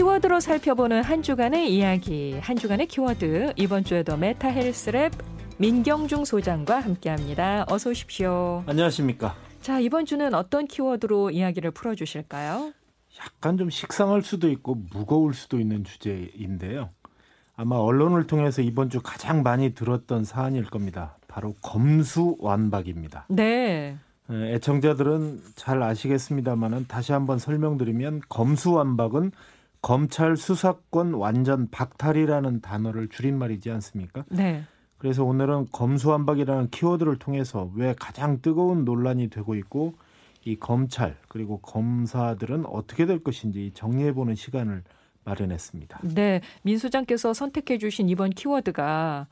키워드로 살펴보는 한 주간의 이야기, 한 주간의 키워드. 이번 주에도 메타 헬스랩 민경중 소장과 함께합니다. 어서 오십시오. 안녕하십니까. 자, 이번 주는 어떤 키워드로 이야기를 풀어주실까요? 약간 좀 식상할 수도 있고 무거울 수도 있는 주제인데요. 아마 언론을 통해서 이번 주 가장 많이 들었던 사안일 겁니다. 바로 검수완박입니다. 네. 애청자들은 잘 아시겠습니다만은 다시 한번 설명드리면 검수완박은 검찰 수사권 완전 박탈이라는 단어를 줄임말이지 않습니까? 네. 그래서 오늘은 검수완박이라는 키워드를 통해서 왜 가장 뜨거운 논란이 되고 있고 이 검찰 그리고 검사들은 어떻게 될 것인지 정리해 보는 시간을 마련했습니다. 네. 민 소장께서 선택해 주신 이번 키워드가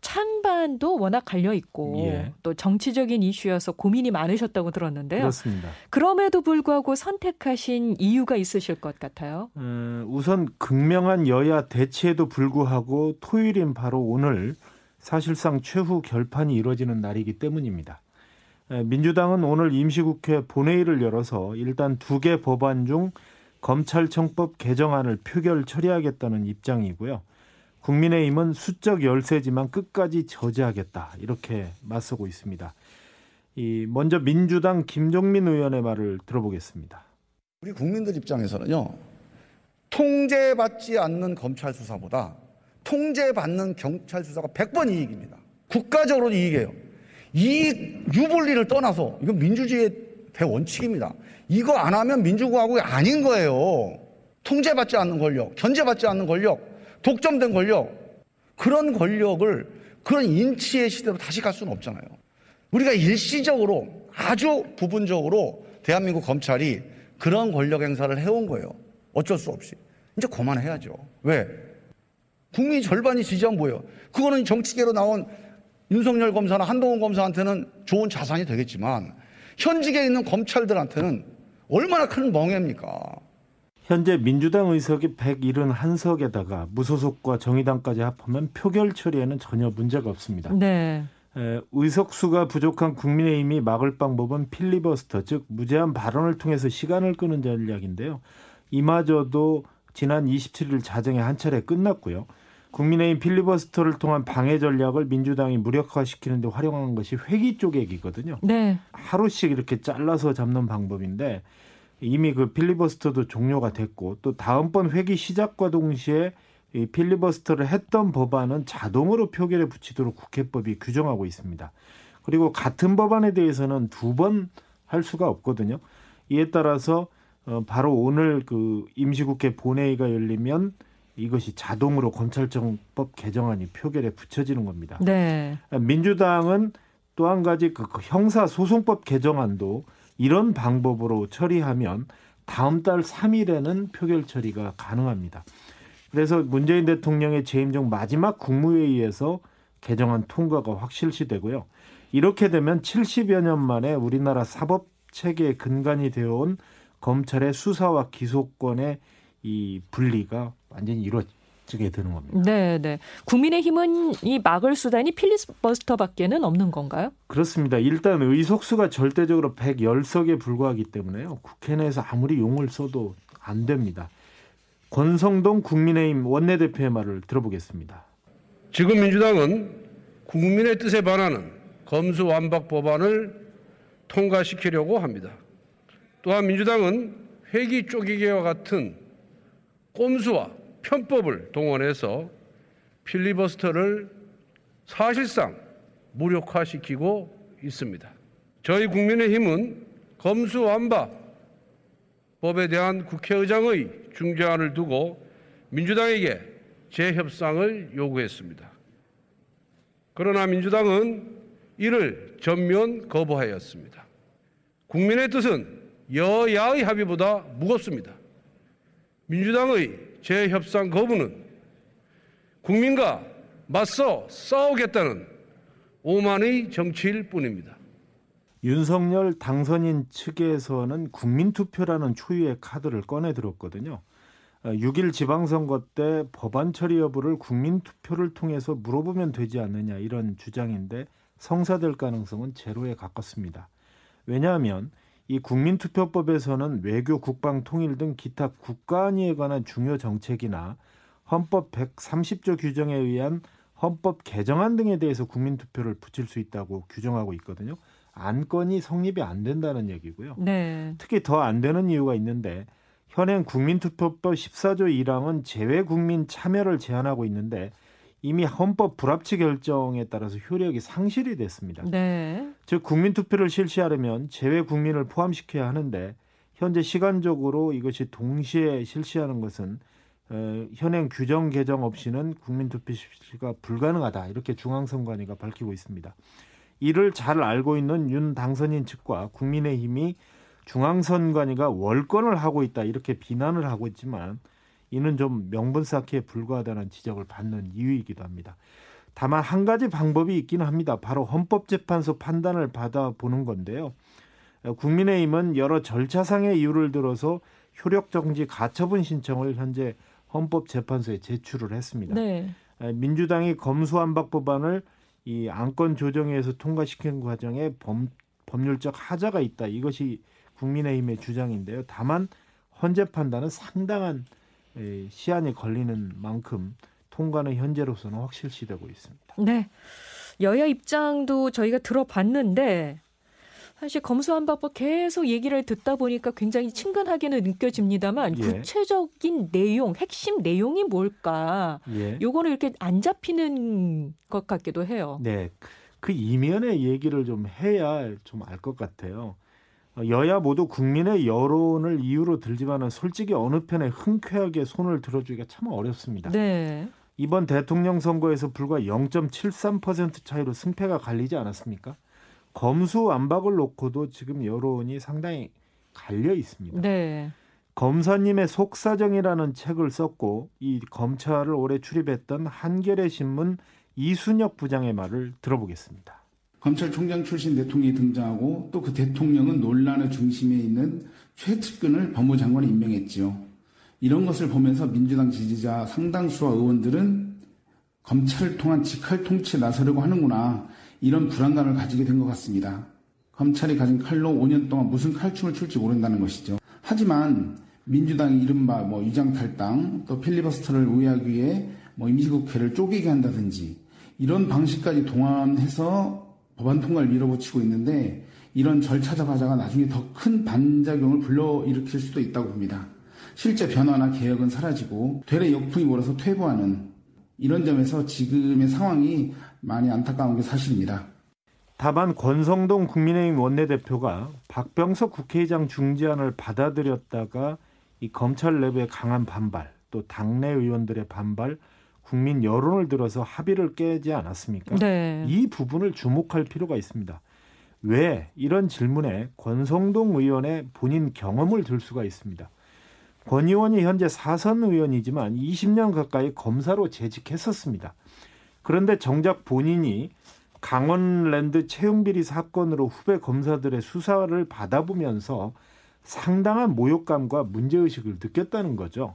찬반도 워낙 갈려 있고 예. 또 정치적인 이슈여서 고민이 많으셨다고 들었는데요. 그렇습니다. 그럼에도 불구하고 선택하신 이유가 있으실 것 같아요. 어, 우선 극명한 여야 대치에도 불구하고 토요일인 바로 오늘 사실상 최후 결판이 이뤄지는 날이기 때문입니다. 에, 민주당은 오늘 임시국회 본회의를 열어서 일단 두 개 법안 중 검찰청법 개정안을 표결 처리하겠다는 입장이고요. 국민의힘은 수적 열세지만 끝까지 저지하겠다 이렇게 맞서고 있습니다. 이 먼저 민주당 김종민 의원의 말을 들어보겠습니다. 우리 국민들 입장에서는요, 통제받지 않는 검찰 수사보다 통제받는 경찰 수사가 100번 이익입니다. 국가적으로 이익이에요. 이익 유불리를 떠나서 이건 민주주의의 대원칙입니다. 이거 안 하면 민주공화국이 아닌 거예요. 통제받지 않는 권력, 견제받지 않는 권력, 독점된 권력, 그런 권력을 그런 인치의 시대로 다시 갈 수는 없잖아요. 우리가 일시적으로 아주 부분적으로 대한민국 검찰이 그런 권력 행사를 해온 거예요. 어쩔 수 없이. 이제 그만해야죠. 왜? 국민 절반이 지지한 뭐예요? 그거는 정치계로 나온 윤석열 검사나 한동훈 검사한테는 좋은 자산이 되겠지만 현직에 있는 검찰들한테는 얼마나 큰 멍해입니까? 현재 민주당 의석이 171석에다가 무소속과 정의당까지 합하면 표결 처리에는 전혀 문제가 없습니다. 네. 에, 의석수가 부족한 국민의힘이 막을 방법은 필리버스터, 즉 무제한 발언을 통해서 시간을 끄는 전략인데요. 이마저도 지난 27일 자정에 한 차례 끝났고요. 국민의힘 필리버스터를 통한 방해 전략을 민주당이 무력화시키는 데 활용한 것이 회기 쪼개기거든요. 네. 하루씩 이렇게 잘라서 잡는 방법인데 이미 그 필리버스터도 종료가 됐고 또 다음번 회기 시작과 동시에 이 필리버스터를 했던 법안은 자동으로 표결에 붙이도록 국회법이 규정하고 있습니다. 그리고 같은 법안에 대해서는 두 번 할 수가 없거든요. 이에 따라서 어 바로 오늘 그 임시국회 본회의가 열리면 이것이 자동으로 검찰청법 개정안이 표결에 붙여지는 겁니다. 네. 민주당은 또 한 가지 그 형사소송법 개정안도 이런 방법으로 처리하면 다음 달 3일에는 표결 처리가 가능합니다. 그래서 문재인 대통령의 재임 중 마지막 국무회의에서 개정안 통과가 확실시되고요. 이렇게 되면 70여 년 만에 우리나라 사법 체계의 근간이 되어온 검찰의 수사와 기소권의 이 분리가 완전히 이루어 지게 되는 겁니다. 네, 네. 국민의힘은 이 막을 수단이 필리버스터밖에는 없는 건가요? 그렇습니다. 일단 의석수가 절대적으로 110석에 불과하기 때문에요. 국회 내에서 아무리 용을 써도 안 됩니다. 권성동 국민의힘 원내대표의 말을 들어보겠습니다. 지금 민주당은 국민의 뜻에 반하는 검수완박 법안을 통과시키려고 합니다. 또한 민주당은 회기 쪼개기와 같은 꼼수와 편법을 동원해서 필리버스터를 사실상 무력화시키고 있습니다. 저희 국민의힘은 검수완박 법에 대한 국회의장의 중재안을 두고 민주당에게 재협상을 요구했습니다. 그러나 민주당은 이를 전면 거부하였습니다. 국민의 뜻은 여야의 합의보다 무겁습니다. 민주당의 재협상 거부는 국민과 맞서 싸우겠다는 오만의 정치일 뿐입니다. 윤석열 당선인 측에서는 국민투표라는 초유의 카드를 꺼내 들었거든요. 6일 지방선거 때 법안 처리 여부를 국민투표를 통해서 물어보면 되지 않느냐 이런 주장인데 성사될 가능성은 제로에 가깝습니다. 왜냐하면 이 국민투표법에서는 외교, 국방, 통일 등 기타 국가안위에 관한 중요 정책이나 헌법 130조 규정에 의한 헌법 개정안 등에 대해서 국민투표를 붙일 수 있다고 규정하고 있거든요. 안건이 성립이 안 된다는 얘기고요. 네. 특히 더 안 되는 이유가 있는데 현행 국민투표법 14조 1항은 재외 국민 참여를 제한하고 있는데 이미 헌법 불합치 결정에 따라서 효력이 상실이 됐습니다. 네. 즉 국민 투표를 실시하려면 재외 국민을 포함시켜야 하는데 현재 시간적으로 이것이 동시에 실시하는 것은 어, 현행 규정 개정 없이는 국민 투표 실시가 불가능하다 이렇게 중앙선관위가 밝히고 있습니다. 이를 잘 알고 있는 윤 당선인 측과 국민의힘이 중앙선관위가 월권을 하고 있다 이렇게 비난을 하고 있지만 이는 좀 명분 쌓기에 불과하다는 지적을 받는 이유이기도 합니다. 다만 한 가지 방법이 있기는 합니다. 바로 헌법재판소 판단을 받아보는 건데요. 국민의힘은 여러 절차상의 이유를 들어서 효력정지 가처분 신청을 현재 헌법재판소에 제출을 했습니다. 네. 민주당이 검수완박 법안을 이 안건 조정에서 통과시키는 과정에 범, 법률적 하자가 있다. 이것이 국민의힘의 주장인데요. 다만 헌재 판단은 상당한 시한이 걸리는 만큼 통과는 현재로서는 확실시되고 있습니다. 네. 여야 입장도 저희가 들어봤는데 사실 검수완박법 계속 얘기를 듣다 보니까 굉장히 친근하게는 느껴집니다만 예. 구체적인 내용, 핵심 내용이 뭘까? 예. 요거는 이렇게 안 잡히는 것 같기도 해요. 네. 그 이면의 얘기를 좀 해야 좀 알 것 같아요. 어, 여야 모두 국민의 여론을 이유로 들지만은 솔직히 어느 편에 흔쾌하게 손을 들어주기가 참 어렵습니다. 네. 이번 대통령 선거에서 불과 0.73% 차이로 승패가 갈리지 않았습니까? 검수 안박을 놓고도 지금 여론이 상당히 갈려 있습니다. 네. 검사님의 속사정이라는 책을 썼고 이 검찰을 오래 출입했던 한겨레 신문 이순혁 부장의 말을 들어보겠습니다. 검찰총장 출신 대통령이 등장하고 또 그 대통령은 논란의 중심에 있는 최측근을 법무장관에 임명했지요. 이런 것을 보면서 민주당 지지자 상당수와 의원들은 검찰을 통한 직할 통치에 나서려고 하는구나 이런 불안감을 가지게 된 것 같습니다. 검찰이 가진 칼로 5년 동안 무슨 칼춤을 출지 모른다는 것이죠. 하지만 민주당이 이른바 뭐 위장 탈당 또 필리버스터를 우회하기 위해 뭐 임시국회를 쪼개게 한다든지 이런 방식까지 동원해서 법안 통과를 밀어붙이고 있는데 이런 절차적 하자가 나중에 더 큰 반작용을 불러일으킬 수도 있다고 봅니다. 실제 변화나 개혁은 사라지고 되레 역풍이 몰아서 퇴보하는 이런 점에서 지금의 상황이 많이 안타까운 게 사실입니다. 다만 권성동 국민의힘 원내대표가 박병석 국회의장 중재안을 받아들였다가 이 검찰 내부의 강한 반발, 또 당내 의원들의 반발, 국민 여론을 들어서 합의를 깨지 않았습니까? 네. 이 부분을 주목할 필요가 있습니다. 왜 이런 질문에 권성동 의원의 본인 경험을 들 수가 있습니다. 권 의원이 현재 사선 의원이지만 20년 가까이 검사로 재직했었습니다. 그런데 정작 본인이 강원랜드 채용비리 사건으로 후배 검사들의 수사를 받아보면서 상당한 모욕감과 문제의식을 느꼈다는 거죠.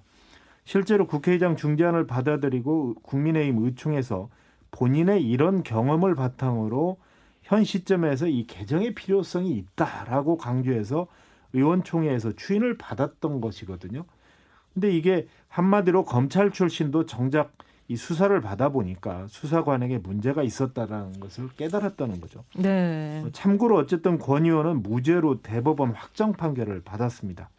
실제로 국회의장 중재안을 받아들이고 국민의힘 의총에서 본인의 이런 경험을 바탕으로 현 시점에서 이 개정의 필요성이 있다라고 강조해서 의원총회에서 추인을 받았던 것이거든요. 근데 이게 한마디로 검찰 출신도 정작 이 수사를 받아 보니까 수사 관행에 문제가 있었다라는 것을 깨달았다는 거죠. 네. 참고로 어쨌든 권 의원은 무죄로 대법원 확정 판결을 받았습니다.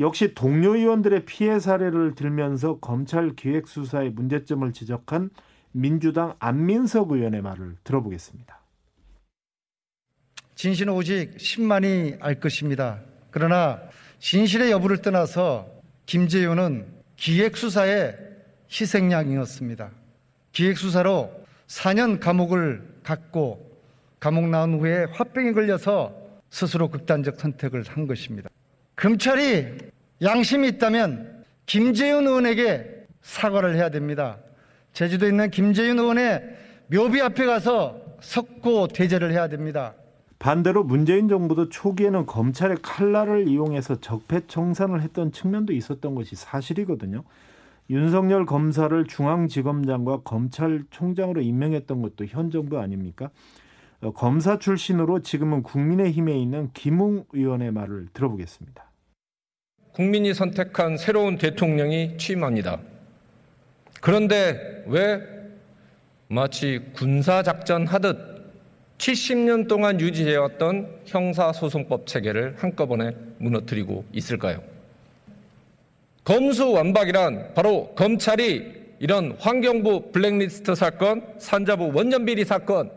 역시 동료 의원들의 피해 사례를 들면서 검찰 기획 수사의 문제점을 지적한 민주당 안민석 의원의 말을 들어보겠습니다. 진실은 오직 10만이 알 것입니다. 그러나 진실의 여부를 떠나서 김재윤은 기획수사의 희생양이었습니다. 기획수사로 4년 감옥을 갔고 감옥 나온 후에 화병에 걸려서 스스로 극단적 선택을 한 것입니다. 검찰이 양심이 있다면 김재윤 의원에게 사과를 해야 됩니다. 제주도에 있는 김재윤 의원의 묘비 앞에 가서 석고 대제를 해야 됩니다. 반대로 문재인 정부도 초기에는 검찰의 칼날을 이용해서 적폐청산을 했던 측면도 있었던 것이 사실이거든요. 윤석열 검사를 중앙지검장과 검찰총장으로 임명했던 것도 현 정부 아닙니까? 어, 검사 출신으로 지금은 국민의힘에 있는 김웅 의원의 말을 들어보겠습니다. 국민이 선택한 새로운 대통령이 취임합니다. 그런데 왜 마치 군사작전 하듯 70년 동안 유지해왔던 형사소송법 체계를 한꺼번에 무너뜨리고 있을까요? 검수완박이란 바로 검찰이 이런 환경부 블랙리스트 사건, 산자부 원년비리 사건,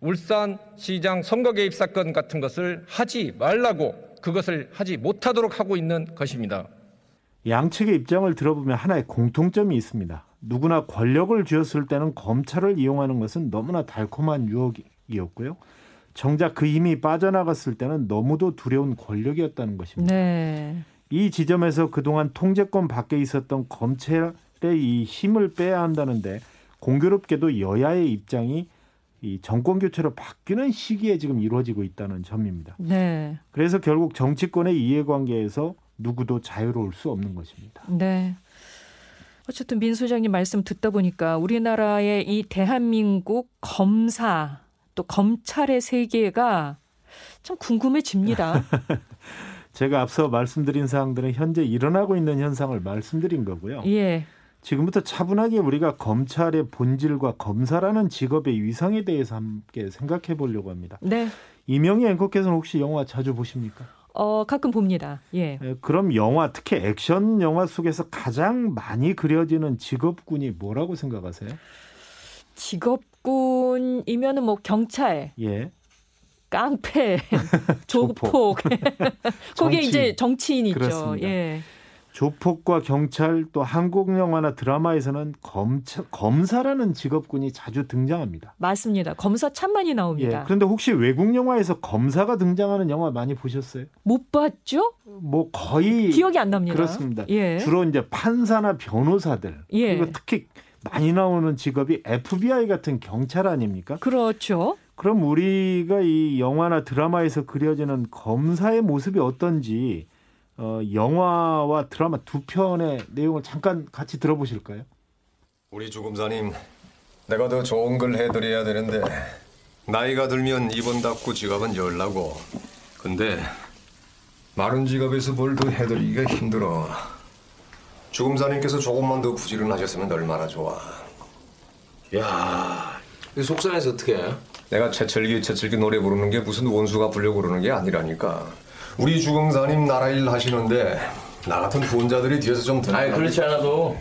울산 시장 선거 개입 사건 같은 것을 하지 말라고 그것을 하지 못하도록 하고 있는 것입니다. 양측의 입장을 들어보면 하나의 공통점이 있습니다. 누구나 권력을 쥐었을 때는 검찰을 이용하는 것은 너무나 달콤한 유혹이었고요. 정작 그 힘이 빠져나갔을 때는 너무도 두려운 권력이었다는 것입니다. 네. 이 지점에서 그동안 통제권 밖에 있었던 검찰의 이 힘을 빼야 한다는데 공교롭게도 여야의 입장이 이 정권 교체로 바뀌는 시기에 지금 이루어지고 있다는 점입니다. 네. 그래서 결국 정치권의 이해관계에서 누구도 자유로울 수 없는 것입니다. 네. 어쨌든 민 소장님 말씀 듣다 보니까 우리나라의 이 대한민국 검사 또 검찰의 세계가 참 궁금해집니다. 제가 앞서 말씀드린 사항들은 현재 일어나고 있는 현상을 말씀드린 거고요. 예. 지금부터 차분하게 우리가 검찰의 본질과 검사라는 직업의 위상에 대해서 함께 생각해 보려고 합니다. 네. 이명희 앵커께서는 혹시 영화 자주 보십니까? 어, 가끔 봅니다. 예. 예, 그럼 영화 특히 액션 영화 속에서 가장 많이 그려지는 직업군이 뭐라고 생각하세요? 직업군이면은 뭐 경찰, 예. 깡패, 조폭. 거기에. 이제 정치인이죠. 그렇습니다. 예. 조폭과 경찰 또 한국 영화나 드라마에서는 검차, 검사라는 직업군이 자주 등장합니다. 맞습니다. 검사 참 많이 예. 나옵니다. 그런데 혹시 외국 영화에서 검사가 등장하는 영화 많이 보셨어요? 못 봤죠? 뭐 거의 기억이 안 납니다. 그렇습니다. 예. 주로 이제 판사나 변호사들 예. 그리고 특히 많이 나오는 직업이 FBI 같은 경찰 아닙니까? 그렇죠. 그럼 우리가 이 영화나 드라마에서 그려지는 검사의 모습이 어떤지 어, 영화와 드라마 두 편의 내용을 잠깐 같이 들어보실까요? 우리 주검사님, 내가 더 좋은 걸 해드려야 되는데 나이가 들면 이번 닫고 지갑은 열라고. 근데 마른 지갑에서 뭘 더 해드리기가 힘들어. 주검사님께서 조금만 더 부지런하셨으면 얼마나 좋아. 야, 이 속상해서 어떻게 해? 내가 채철기 채철기 노래 부르는 게 무슨 원수가 부려고 그러는 게 아니라니까. 우리 주검사님 나라 일 하시는데 나 같은 후원자들이 뒤에서 좀 아니 들어. 그렇지 않아도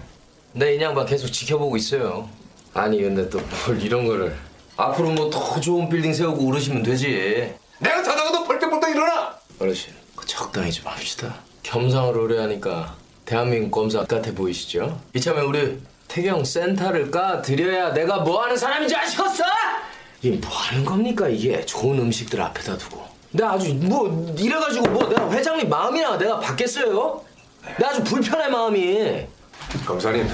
내이 양반 계속 지켜보고 있어요. 아니 근데 또 뭘 이런 거를 앞으로 뭐 더 좋은 빌딩 세우고 그러시면 되지. 내가 자다가도 벌떡벌떡 일어나. 어르신, 그 적당히 좀 합시다. 겸상을 오래하니까 대한민국 검사 같아 보이시죠? 이참에 우리 태경 센터를 까 드려야 내가 뭐 하는 사람인지 아시겠어? 이게 뭐 하는 겁니까 이게 좋은 음식들 앞에다 두고. 내가 아주 뭐 이래가지고 뭐 내가 회장님 마음이나 내가 받겠어요? 내가 아주 불편해 마음이. 검사님,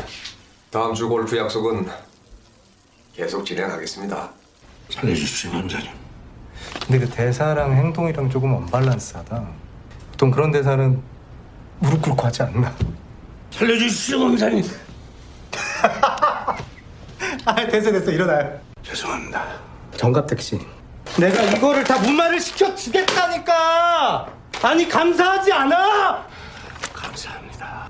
다음 주 골프 약속은 계속 진행하겠습니다. 살려주시죠 검사님. 근데 그 대사랑 행동이랑 조금 언밸런스하다. 보통 그런 대사는 무릎 꿇고 하지 않나? 살려주시죠 검사님. 아 됐어 됐어 일어나요. 죄송합니다. 정갑택 씨. 내가 이거를 다 문말을 시켜 주겠다니까. 아니 감사하지 않아. 감사합니다.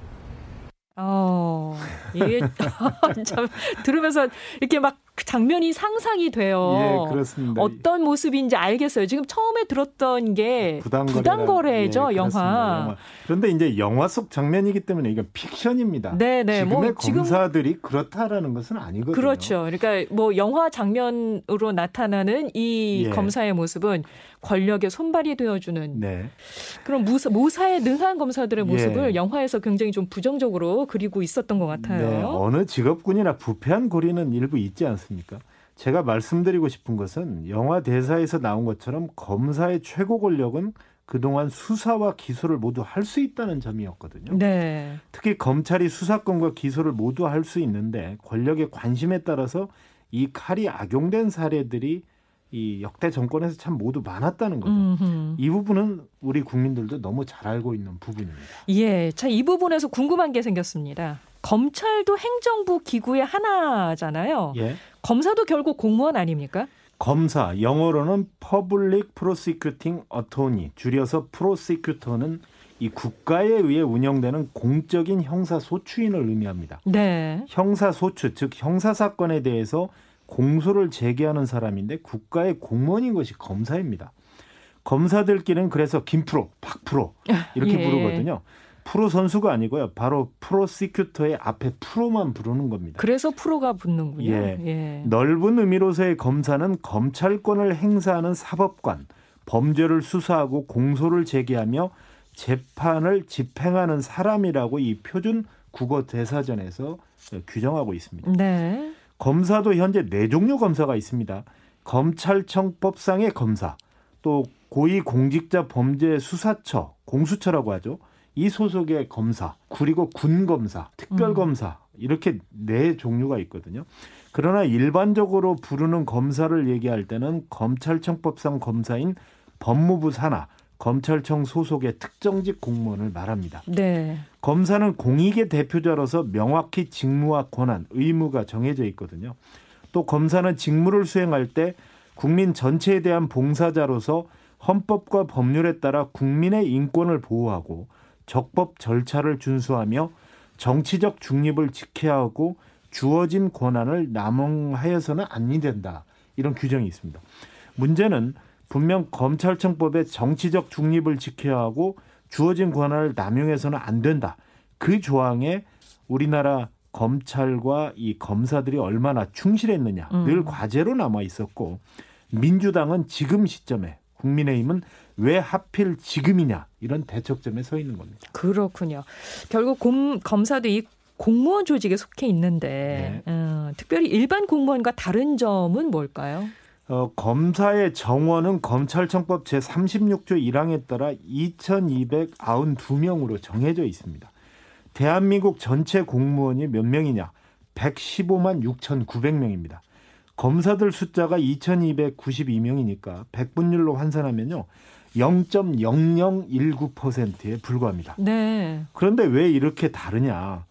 어, 이게 참 들으면서 이렇게 막 그 장면이 상상이 돼요. 예, 그렇습니다. 어떤 모습인지 알겠어요. 지금 처음에 들었던 게 부당거래라- 부당거래죠, 예, 영화. 영화. 그런데 이제 영화 속 장면이기 때문에 이건 픽션입니다. 네, 네. 지금의 뭐 지금- 검사들이 그렇다라는 것은 아니거든요. 그렇죠. 그러니까 뭐 영화 장면으로 나타나는 이 예. 검사의 모습은 권력의 손발이 되어주는 네. 그런 무사, 모사에 능한 검사들의 예. 모습을 영화에서 굉장히 좀 부정적으로 그리고 있었던 것 같아요. 네, 어느 직업군이나 부패한 고리는 일부 있지 않습니까? 제가 말씀드리고 싶은 것은 영화 대사에서 나온 것처럼 검사의 최고 권력은 그동안 수사와 기소를 모두 할 수 있다는 점이었거든요. 네. 특히 검찰이 수사권과 기소를 모두 할 수 있는데 권력의 관심에 따라서 이 칼이 악용된 사례들이 이 역대 정권에서 참 모두 많았다는 거죠. 음흠. 이 부분은 우리 국민들도 너무 잘 알고 있는 부분입니다. 예. 자, 이 부분에서 궁금한 게 생겼습니다. 검찰도 행정부 기구의 하나잖아요. 예. 검사도 결국 공무원 아닙니까? 검사 영어로는 Public Prosecuting Attorney 줄여서 프로시큐터는 이 국가에 의해 운영되는 공적인 형사 소추인을 의미합니다. 네. 형사 소추 즉 형사 사건에 대해서 공소를 제기하는 사람인데 국가의 공무원인 것이 검사입니다. 검사들끼리는 그래서 김프로, 박프로 이렇게 예. 부르거든요. 프로 선수가 아니고요. 바로 프로시큐터의 앞에 프로만 부르는 겁니다. 그래서 프로가 붙는군요. 예. 예. 넓은 의미로서의 검사는 검찰권을 행사하는 사법관, 범죄를 수사하고 공소를 제기하며 재판을 집행하는 사람이라고 이 표준 국어 대사전에서 규정하고 있습니다. 네. 검사도 현재 네 종류 검사가 있습니다. 검찰청법상의 검사, 또 고위공직자 범죄 수사처, 공수처라고 하죠. 이 소속의 검사, 그리고 군 검사, 특별 검사 이렇게 네 종류가 있거든요. 그러나 일반적으로 부르는 검사를 얘기할 때는 검찰청법상 검사인 법무부 산하, 검찰청 소속의 특정직 공무원을 말합니다. 네. 검사는 공익의 대표자로서 명확히 직무와 권한, 의무가 정해져 있거든요. 또 검사는 직무를 수행할 때 국민 전체에 대한 봉사자로서 헌법과 법률에 따라 국민의 인권을 보호하고 적법 절차를 준수하며 정치적 중립을 지켜야 하고 주어진 권한을 남용하여서는 아니 된다. 이런 규정이 있습니다. 문제는 분명 검찰청법에 정치적 중립을 지켜야 하고 주어진 권한을 남용해서는 안 된다. 그 조항에 우리나라 검찰과 이 검사들이 얼마나 충실했느냐 음. 늘 과제로 남아 있었고 민주당은 지금 시점에 국민의힘은 왜 하필 지금이냐 이런 대척점에 서 있는 겁니다. 그렇군요. 결국 공, 검사도 이 공무원 조직에 속해 있는데 네. 어, 특별히 일반 공무원과 다른 점은 뭘까요? 어, 검사의 정원은 검찰청법 제36조 1항에 따라 2,292명으로 정해져 있습니다. 대한민국 전체 공무원이 몇 명이냐? 115만 6,900명입니다. 검사들 숫자가 2,292명이니까 100분율로 환산하면요. 0.0019%에 불과합니다. 네. 그런데 왜 이렇게 다르냐?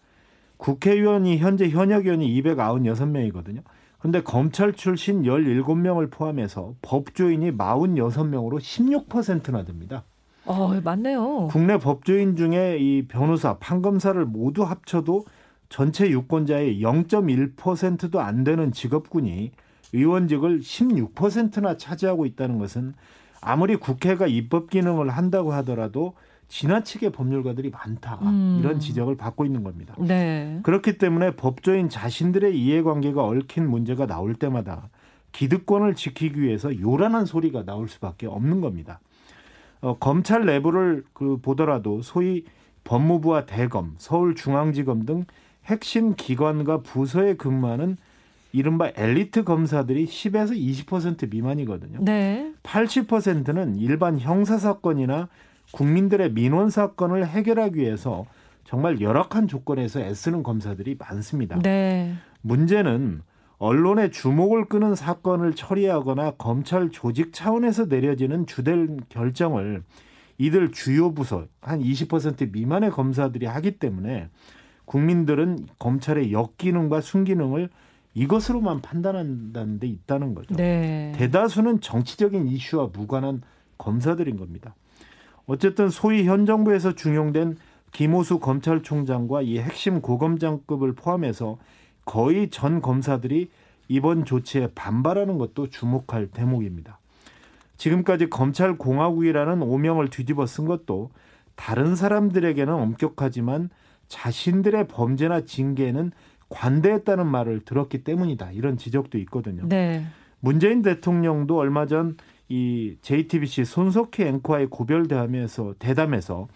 국회의원이 현재 현역 의원이 296명이거든요. 근데 검찰 출신 17명을 포함해서 법조인이 46명으로 16%나 됩니다. 어, 맞네요. 국내 법조인 중에 이 변호사, 판검사를 모두 합쳐도 전체 유권자의 0.1%도 안 되는 직업군이 의원직을 16%나 차지하고 있다는 것은 아무리 국회가 입법 기능을 한다고 하더라도 지나치게 법률가들이 많다. 음. 이런 지적을 받고 있는 겁니다. 네. 그렇기 때문에 법조인 자신들의 이해관계가 얽힌 문제가 나올 때마다 기득권을 지키기 위해서 요란한 소리가 나올 수밖에 없는 겁니다. 어, 검찰 내부를 그 보더라도 소위 법무부와 대검, 서울중앙지검 등 핵심 기관과 부서에 근무하는 이른바 엘리트 검사들이 10에서 20% 미만이거든요. 네. 80%는 일반 형사 사건이나 국민들의 민원 사건을 해결하기 위해서 정말 열악한 조건에서 애쓰는 검사들이 많습니다. 네. 문제는 언론의 주목을 끄는 사건을 처리하거나 검찰 조직 차원에서 내려지는 주된 결정을 이들 주요 부서 한 20% 미만의 검사들이 하기 때문에 국민들은 검찰의 역기능과 순기능을 이것으로만 판단한다는 데 있다는 거죠. 네. 대다수는 정치적인 이슈와 무관한 검사들인 겁니다. 어쨌든 소위 현 정부에서 중용된 김호수 검찰총장과 이 핵심 고검장급을 포함해서 거의 전 검사들이 이번 조치에 반발하는 것도 주목할 대목입니다. 지금까지 검찰 공화국이라는 오명을 뒤집어 쓴 것도 다른 사람들에게는 엄격하지만 자신들의 범죄나 징계에는 관대했다는 말을 들었기 때문이다. 이런 지적도 있거든요. 네. 문재인 대통령도 얼마 전 이 JTBC 손석희 앵커와의 고별 대담에서 대담에서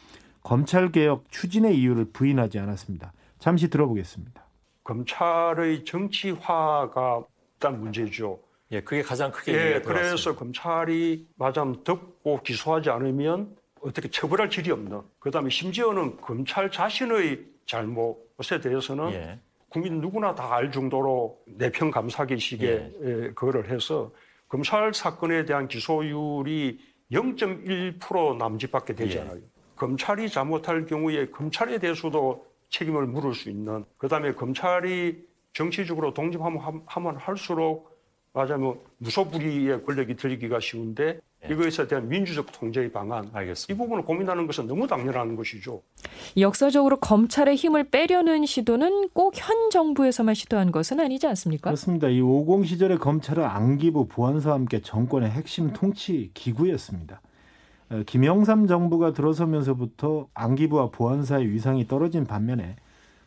검찰 개혁 추진의 이유를 부인하지 않았습니다. 잠시 들어보겠습니다. 검찰의 정치화가 일단 문제죠. 예, 그게 가장 크게 예, 그래서 들어왔습니다. 검찰이 맞으면 듣고 기소하지 않으면 어떻게 처벌할 질이 없는. 그다음에 심지어는 검찰 자신의 잘못에 대해서는 예. 국민 누구나 다 알 정도로 내평 감사기식에 예, 그거를 해서 검찰 사건에 대한 기소율이 0.1% 남짓밖에 되지 예. 않아요. 검찰이 잘못할 경우에 검찰에 대해서도 책임을 물을 수 있는 그다음에 검찰이 정치적으로 독립하면 하면 할수록 말하자면 무소불위의 권력이 들기가 쉬운데 이것에 대한 민주적 통제의 방안 이 부분을 고민하는 것은 너무 당연한 것이죠. 역사적으로 검찰의 힘을 빼려는 시도는 꼭 현 정부에서만 시도한 것은 아니지 않습니까? 그렇습니다. 이 50 시절의 검찰은 안기부, 보안사와 함께 정권의 핵심 통치 기구였습니다. 어, 김영삼 정부가 들어서면서부터 안기부와 보안사의 위상이 떨어진 반면에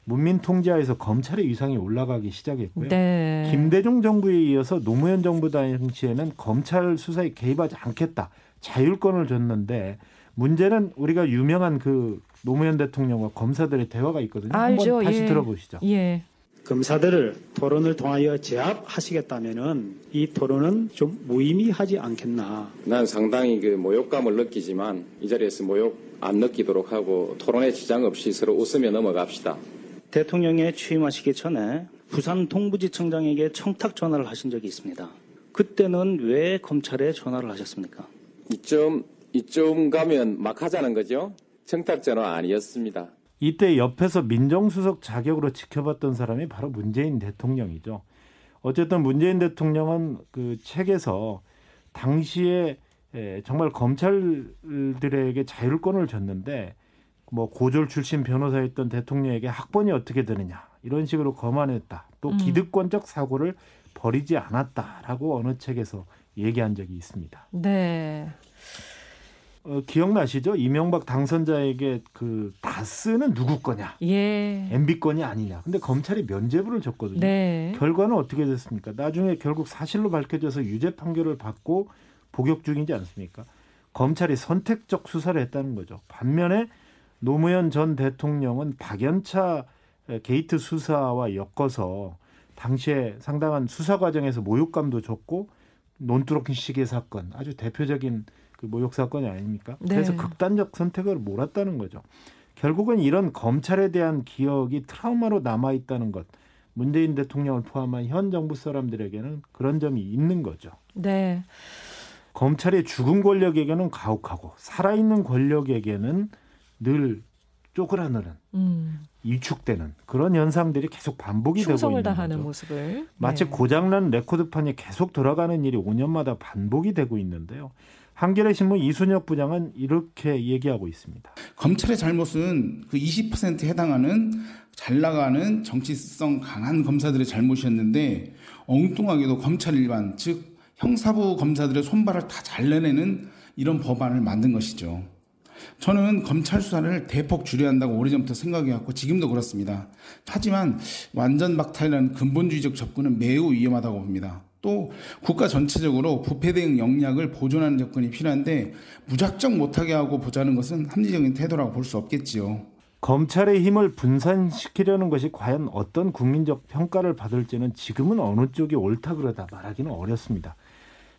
문민 통제하에서 검찰의 위상이 올라가기 시작했고요. 네. 김대중 정부에 이어서 노무현 정부 당시에는 검찰 수사에 개입하지 않겠다 자율권을 줬는데 문제는 우리가 유명한 그 노무현 대통령과 검사들의 대화가 있거든요. 알죠. 한번 다시 예. 들어보시죠. 예. 검사들을 토론을 통하여 제압하시겠다면은 이 토론은 좀 무의미하지 않겠나. 난 상당히 그 모욕감을 느끼지만 이 자리에서 모욕 안 느끼도록 하고 토론에 지장 없이 서로 웃으며 넘어갑시다. 대통령에 취임하시기 전에 부산 동부지청장에게 청탁 전화를 하신 적이 있습니다. 그때는 왜 검찰에 전화를 하셨습니까? 이쯤 이쯤 가면 막 하자는 거죠. 청탁 전화 아니었습니다. 이때 옆에서 민정수석 자격으로 지켜봤던 사람이 바로 문재인 대통령이죠. 어쨌든 문재인 대통령은 그 책에서 당시에 에, 정말 검찰들에게 자율권을 줬는데 뭐 고졸 출신 변호사였던 대통령에게 학번이 어떻게 되느냐 이런 식으로 거만했다. 또 음. 기득권적 사고를 버리지 않았다라고 어느 책에서 얘기한 적이 있습니다. 네. 어, 기억나시죠? 이명박 당선자에게 그 다스는 누구 거냐? 예. MB 건이 아니냐. 근데 검찰이 면죄부를 줬거든요. 네. 결과는 어떻게 됐습니까? 나중에 결국 사실로 밝혀져서 유죄 판결을 받고 복역 중이지 않습니까? 검찰이 선택적 수사를 했다는 거죠. 반면에 노무현 전 대통령은 박연차 게이트 수사와 엮어서 당시에 상당한 수사 과정에서 모욕감도 줬고 논두렁 시계 사건 아주 대표적인 그 모욕 사건이 아닙니까? 네. 그래서 극단적 선택을 몰았다는 거죠. 결국은 이런 검찰에 대한 기억이 트라우마로 남아 있다는 것. 문재인 대통령을 포함한 현 정부 사람들에게는 그런 점이 있는 거죠. 네. 검찰의 죽은 권력에게는 가혹하고 살아있는 권력에게는 늘 쪼그라드는 음. 위축되는 그런 현상들이 계속 반복이 되고 있는 다하는 거죠. 모습을. 마치 네. 고장난 레코드판이 계속 돌아가는 일이 5년마다 반복이 되고 있는데요. 한겨레 신문 이순혁 부장은 이렇게 얘기하고 있습니다. 검찰의 잘못은 그 20%에 해당하는 잘 나가는 정치성 강한 검사들의 잘못이었는데 엉뚱하게도 검찰 일반 즉 형사부 검사들의 손발을 다 잘라내는 이런 법안을 만든 것이죠. 저는 검찰 수사를 대폭 줄여야 한다고 오래전부터 생각해왔고 지금도 그렇습니다. 하지만 완전 박탈이라는 근본주의적 접근은 매우 위험하다고 봅니다. 또 국가 전체적으로 부패 대응 역량을 보존하는 접근이 필요한데 무작정 못하게 하고 보자는 것은 합리적인 태도라고 볼 수 없겠지요. 검찰의 힘을 분산시키려는 것이 과연 어떤 국민적 평가를 받을지는 지금은 어느 쪽이 옳다 그러다 말하기는 어렵습니다.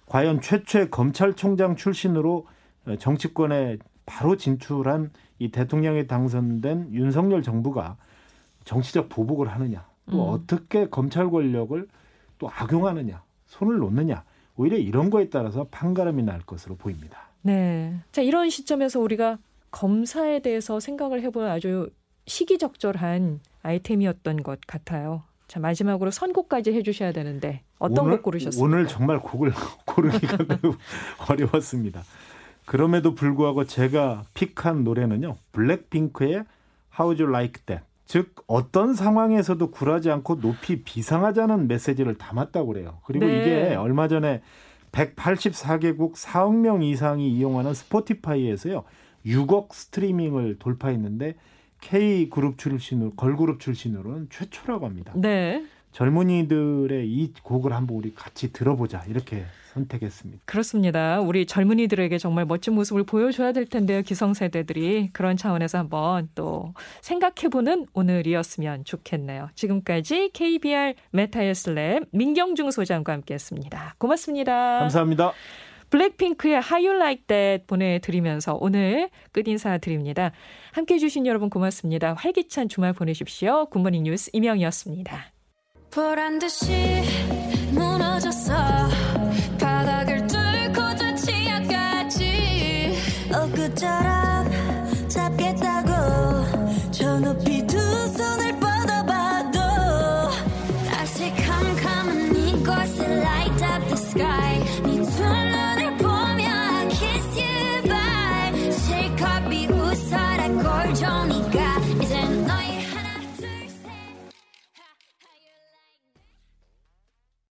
과연 최초의 검찰총장 출신으로 정치권에 바로 진출한 이 대통령에 당선된 윤석열 정부가 정치적 보복을 하느냐, 또 음. 어떻게 검찰 권력을 또 악용하느냐, 손을 놓느냐, 오히려 이런 거에 따라서 판가름이 날 것으로 보입니다. 네. 자, 이런 시점에서 우리가 검사에 대해서 생각을 해보는 아주 시기적절한 아이템이었던 것 같아요. 자, 마지막으로 선곡까지 해주셔야 되는데 어떤 오늘, 곡 고르셨습니까? 오늘 정말 곡을 고르기가 어려웠습니다. 그럼에도 불구하고 제가 픽한 노래는요. 블랙핑크의 How'd You Like That. 즉 어떤 상황에서도 굴하지 않고 높이 비상하자는 메시지를 담았다고 그래요. 그리고 네. 이게 얼마 전에 184개국 4억 명 이상이 이용하는 스포티파이에서요. 6억 스트리밍을 돌파했는데 K 그룹 출신으로 걸그룹 출신으로는 최초라고 합니다. 네. 젊은이들의 이 곡을 한번 우리 같이 들어보자 이렇게 선택했습니다. 그렇습니다. 우리 젊은이들에게 정말 멋진 모습을 보여줘야 될 텐데요. 기성세대들이 그런 차원에서 한번 또 생각해보는 오늘이었으면 좋겠네요. 지금까지 KBR 메타헬스랩 민경중 소장과 함께했습니다. 고맙습니다. 감사합니다. 블랙핑크의 How You Like That 보내드리면서 오늘 끝 인사 드립니다. 함께해 주신 여러분 고맙습니다. 활기찬 주말 보내십시오. 굿모닝 뉴스 임영이었습니다.